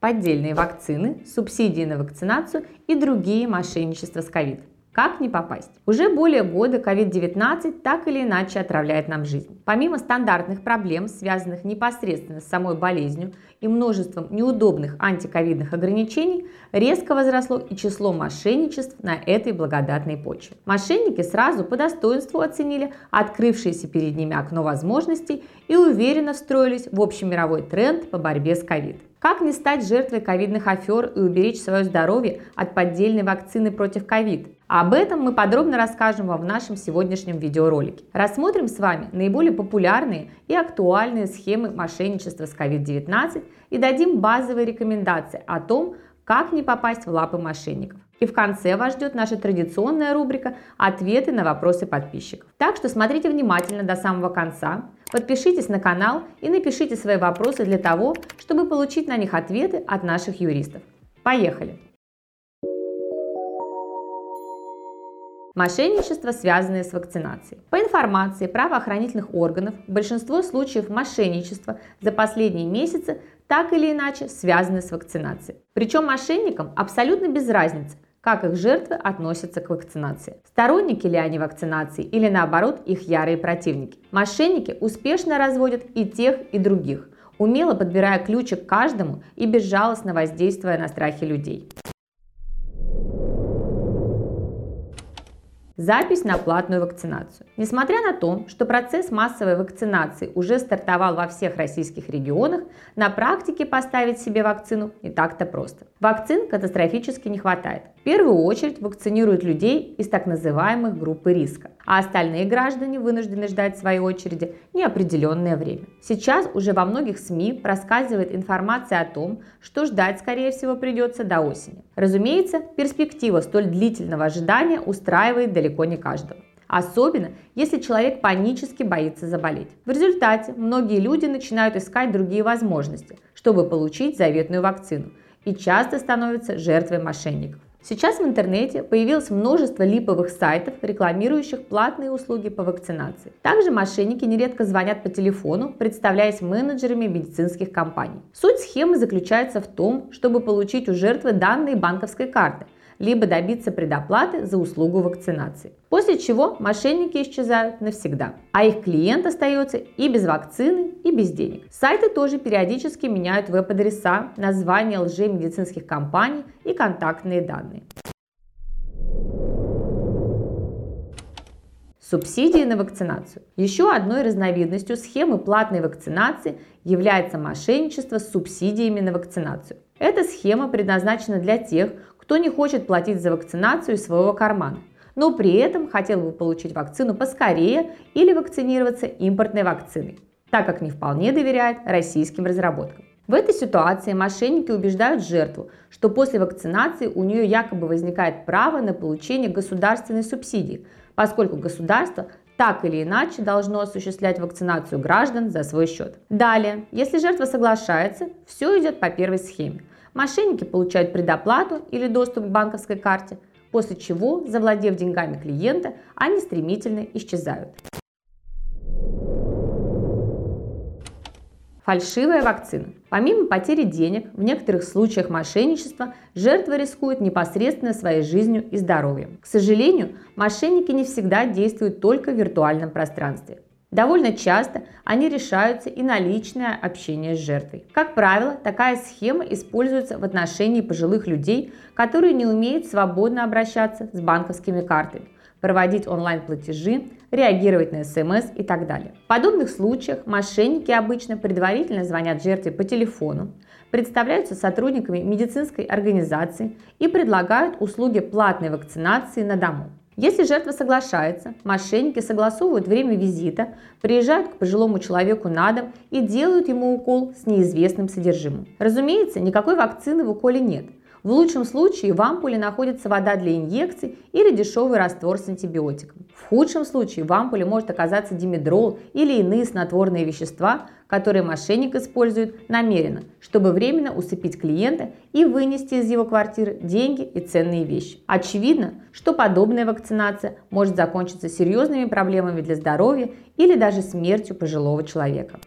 поддельные вакцины, субсидии на вакцинацию и другие мошенничества с ковид. Как не попасть? Уже более года COVID-19 так или иначе отравляет нам жизнь. Помимо стандартных проблем, связанных непосредственно с самой болезнью и множеством неудобных антиковидных ограничений, резко возросло и число мошенничеств на этой благодатной почве. Мошенники сразу по достоинству оценили открывшееся перед ними окно возможностей и уверенно встроились в общемировой тренд по борьбе с ковид. Как не стать жертвой ковидных афер и уберечь свое здоровье от поддельной вакцины против ковид? Об этом мы подробно расскажем вам в нашем сегодняшнем видеоролике. Рассмотрим с вами наиболее популярные и актуальные схемы мошенничества с COVID-19 и дадим базовые рекомендации о том, как не попасть в лапы мошенников. И в конце вас ждет наша традиционная рубрика «Ответы на вопросы подписчиков». Так что смотрите внимательно до самого конца, подпишитесь на канал и напишите свои вопросы для того, чтобы получить на них ответы от наших юристов. Поехали! Мошенничество, связанное с вакцинацией. По информации правоохранительных органов, большинство случаев мошенничества за последние месяцы так или иначе связаны с вакцинацией. Причем мошенникам абсолютно без разницы, как их жертвы относятся к вакцинации. Сторонники ли они вакцинации или наоборот их ярые противники. Мошенники успешно разводят и тех, и других, умело подбирая ключик каждому и безжалостно воздействуя на страхи людей. Запись на платную вакцинацию. Несмотря на то, что процесс массовой вакцинации уже стартовал во всех российских регионах, на практике поставить себе вакцину не так-то просто. Вакцин катастрофически не хватает. Первую очередь вакцинируют людей из так называемых группы риска, а остальные граждане вынуждены ждать своей очереди неопределенное время. Сейчас уже во многих СМИ проскальзывает информация о том, что ждать, скорее всего, придется до осени. Разумеется, перспектива столь длительного ожидания устраивает далеко не каждого. Особенно, если человек панически боится заболеть. В результате многие люди начинают искать другие возможности, чтобы получить заветную вакцину и часто становятся жертвой мошенников. Сейчас в интернете появилось множество липовых сайтов, рекламирующих платные услуги по вакцинации. Также мошенники нередко звонят по телефону, представляясь менеджерами медицинских компаний. Суть схемы заключается в том, чтобы получить у жертвы данные банковской карты – либо добиться предоплаты за услугу вакцинации. После чего мошенники исчезают навсегда, а их клиент остается и без вакцины, и без денег. Сайты тоже периодически меняют веб-адреса, названия лжемедицинских компаний и контактные данные. Субсидии на вакцинацию. Еще одной разновидностью схемы платной вакцинации является мошенничество с субсидиями на вакцинацию. Эта схема предназначена для тех, кто не хочет платить за вакцинацию из своего кармана, но при этом хотел бы получить вакцину поскорее или вакцинироваться импортной вакциной, так как не вполне доверяет российским разработкам. В этой ситуации мошенники убеждают жертву, что после вакцинации у нее якобы возникает право на получение государственной субсидии, поскольку государство так или иначе должно осуществлять вакцинацию граждан за свой счет. Далее, если жертва соглашается, все идет по первой схеме. Мошенники получают предоплату или доступ к банковской карте, после чего, завладев деньгами клиента, они стремительно исчезают. Фальшивая вакцина. Помимо потери денег, в некоторых случаях мошенничества жертва рискует непосредственно своей жизнью и здоровьем. К сожалению, мошенники не всегда действуют только в виртуальном пространстве. Довольно часто они решаются и на личное общение с жертвой. Как правило, такая схема используется в отношении пожилых людей, которые не умеют свободно обращаться с банковскими картами, проводить онлайн-платежи, реагировать на смс и так далее. В подобных случаях мошенники обычно предварительно звонят жертве по телефону, представляются сотрудниками медицинской организации и предлагают услуги платной вакцинации на дому. Если жертва соглашается, мошенники согласовывают время визита, приезжают к пожилому человеку на дом и делают ему укол с неизвестным содержимым. Разумеется, никакой вакцины в уколе нет. В лучшем случае в ампуле находится вода для инъекций или дешевый раствор с антибиотиком. В худшем случае в ампуле может оказаться димедрол или иные снотворные вещества, которые мошенник использует намеренно, чтобы временно усыпить клиента и вынести из его квартиры деньги и ценные вещи. Очевидно, что подобная вакцинация может закончиться серьезными проблемами для здоровья или даже смертью пожилого человека.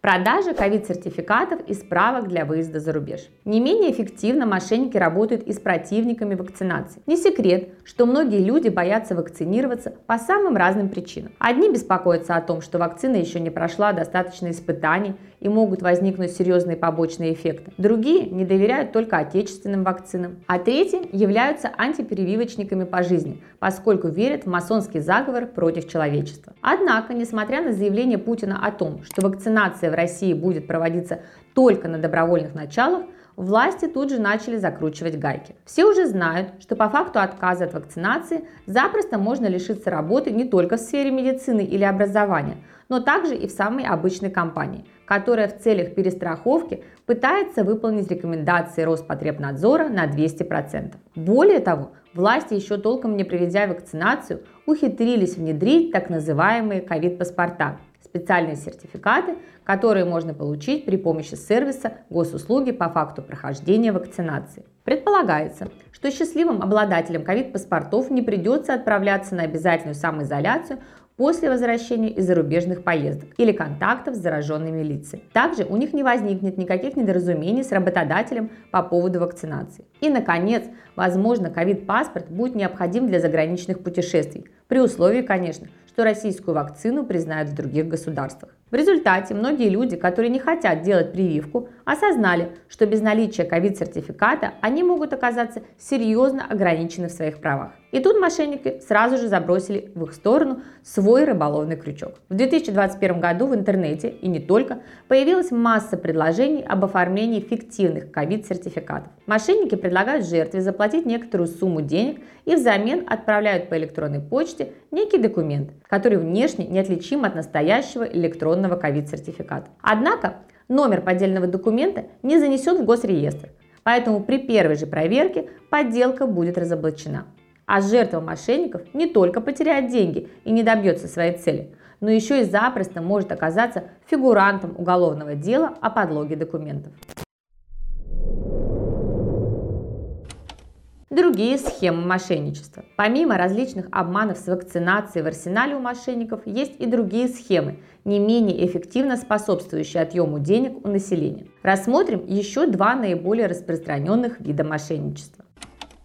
Продажа ковид-сертификатов и справок для выезда за рубеж. Не менее эффективно мошенники работают и с противниками вакцинации. Не секрет, что многие люди боятся вакцинироваться по самым разным причинам. Одни беспокоятся о том, что вакцина еще не прошла достаточно испытаний и могут возникнуть серьезные побочные эффекты. Другие не доверяют только отечественным вакцинам. А третьи являются антиперевивочниками по жизни, поскольку верят в масонский заговор против человечества. Однако, несмотря на заявление Путина о том, что вакцинация в России будет проводиться только на добровольных началах, власти тут же начали закручивать гайки. Все уже знают, что по факту отказа от вакцинации запросто можно лишиться работы не только в сфере медицины или образования, но также и в самой обычной компании, которая в целях перестраховки пытается выполнить рекомендации Роспотребнадзора на 200%. Более того, власти, еще толком не проведя вакцинацию, ухитрились внедрить так называемые ковид-паспорта – специальные сертификаты, которые можно получить при помощи сервиса госуслуги по факту прохождения вакцинации. Предполагается, что счастливым обладателям ковид-паспортов не придется отправляться на обязательную самоизоляцию после возвращения из зарубежных поездок или контактов с зараженными лицами. Также у них не возникнет никаких недоразумений с работодателем по поводу вакцинации. И, наконец, возможно, ковид-паспорт будет необходим для заграничных путешествий, при условии, конечно, что российскую вакцину признают в других государствах. В результате многие люди, которые не хотят делать прививку, осознали, что без наличия ковид-сертификата они могут оказаться серьезно ограничены в своих правах. И тут мошенники сразу же забросили в их сторону свой рыболовный крючок. В 2021 году в интернете и не только появилась масса предложений об оформлении фиктивных ковид-сертификатов. Мошенники предлагают жертве заплатить некоторую сумму денег и взамен отправляют по электронной почте некий документ, который внешне неотличим от настоящего электронного ковид-сертификата. Однако номер поддельного документа не занесен в госреестр, поэтому при первой же проверке подделка будет разоблачена. А жертва мошенников не только потеряет деньги и не добьется своей цели, но еще и запросто может оказаться фигурантом уголовного дела о подлоге документов. Другие схемы мошенничества. Помимо различных обманов с вакцинацией в арсенале у мошенников есть и другие схемы, не менее эффективно способствующие отъему денег у населения. Рассмотрим еще два наиболее распространенных вида мошенничества.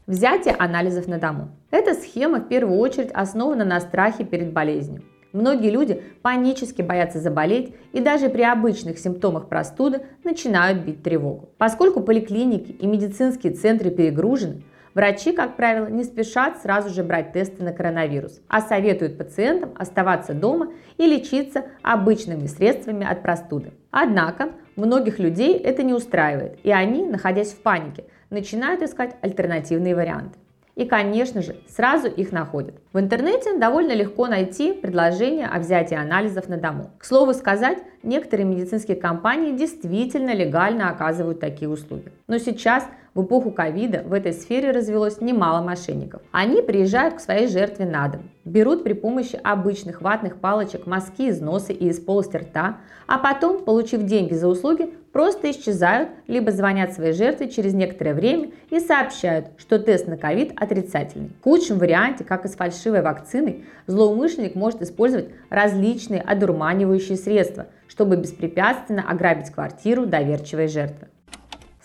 Взятие анализов на дому. Эта схема в первую очередь основана на страхе перед болезнью. Многие люди панически боятся заболеть и даже при обычных симптомах простуды начинают бить тревогу. Поскольку поликлиники и медицинские центры перегружены, врачи, как правило, не спешат сразу же брать тесты на коронавирус, а советуют пациентам оставаться дома и лечиться обычными средствами от простуды. Однако многих людей это не устраивает, и они, находясь в панике, начинают искать альтернативные варианты. И, конечно же, сразу их находят. В интернете довольно легко найти предложение о взятии анализов на дому. К слову сказать, некоторые медицинские компании действительно легально оказывают такие услуги. Но сейчас в эпоху ковида в этой сфере развелось немало мошенников. Они приезжают к своей жертве на дом, берут при помощи обычных ватных палочек мазки из носа и из полости рта, а потом, получив деньги за услуги, просто исчезают, либо звонят своей жертве через некоторое время и сообщают, что тест на ковид отрицательный. В худшем варианте, как и с фальшивой вакциной, злоумышленник может использовать различные одурманивающие средства, чтобы беспрепятственно ограбить квартиру доверчивой жертвы.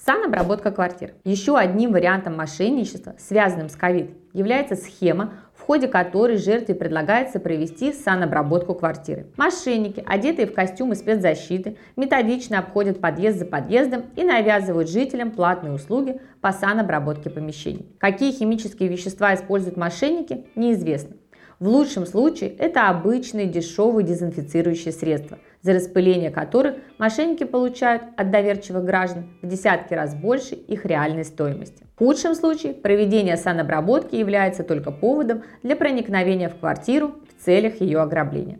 Санобработка квартир. Еще одним вариантом мошенничества, связанным с ковид, является схема, в ходе которой жертве предлагается провести санобработку квартиры. Мошенники, одетые в костюмы спецзащиты, методично обходят подъезд за подъездом и навязывают жителям платные услуги по санобработке помещений. Какие химические вещества используют мошенники, неизвестно. В лучшем случае это обычные дешевые дезинфицирующие средства, за распыление которых мошенники получают от доверчивых граждан в десятки раз больше их реальной стоимости. В худшем случае проведение санобработки является только поводом для проникновения в квартиру в целях ее ограбления.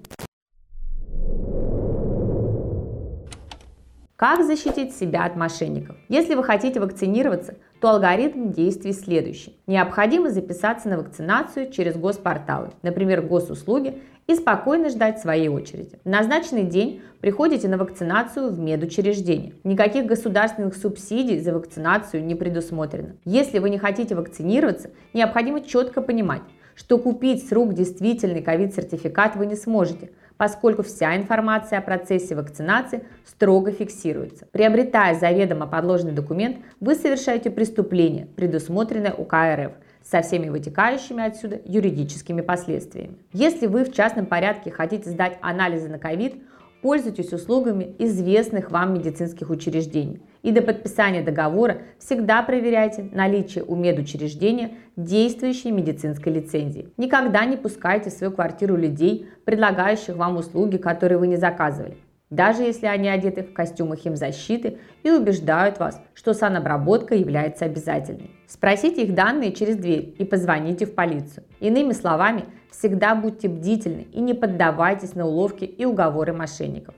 Как защитить себя от мошенников? Если вы хотите вакцинироваться, то алгоритм действий следующий. Необходимо записаться на вакцинацию через госпорталы, например, госуслуги, и спокойно ждать своей очереди. В назначенный день приходите на вакцинацию в медучреждение. Никаких государственных субсидий за вакцинацию не предусмотрено. Если вы не хотите вакцинироваться, необходимо четко понимать, что купить с рук действительный ковид-сертификат вы не сможете, поскольку вся информация о процессе вакцинации строго фиксируется. Приобретая заведомо подложный документ, вы совершаете преступление, предусмотренное УК РФ – со всеми вытекающими отсюда юридическими последствиями. Если вы в частном порядке хотите сдать анализы на ковид, пользуйтесь услугами известных вам медицинских учреждений. И до подписания договора всегда проверяйте наличие у медучреждения действующей медицинской лицензии. Никогда не пускайте в свою квартиру людей, предлагающих вам услуги, которые вы не заказывали даже если они одеты в костюмы химзащиты и убеждают вас, что санобработка является обязательной. Спросите их данные через дверь и позвоните в полицию. Иными словами, всегда будьте бдительны и не поддавайтесь на уловки и уговоры мошенников.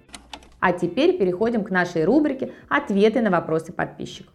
А теперь переходим к нашей рубрике «Ответы на вопросы подписчиков».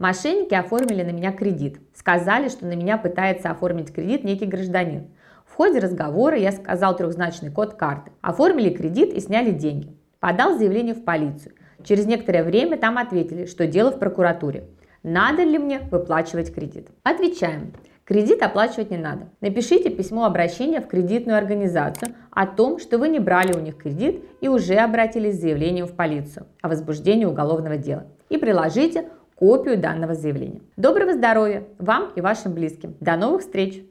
Мошенники оформили на меня кредит. Сказали, что на меня пытается оформить кредит некий гражданин. В ходе разговора я сказал трехзначный код карты. Оформили кредит и сняли деньги. Подал заявление в полицию. Через некоторое время там ответили, что дело в прокуратуре. Надо ли мне выплачивать кредит? Отвечаем. Кредит оплачивать не надо. Напишите письмо обращения в кредитную организацию о том, что вы не брали у них кредит и уже обратились с заявлением в полицию о возбуждении уголовного дела. И приложите копию данного заявления. Доброго здоровья вам и вашим близким. До новых встреч!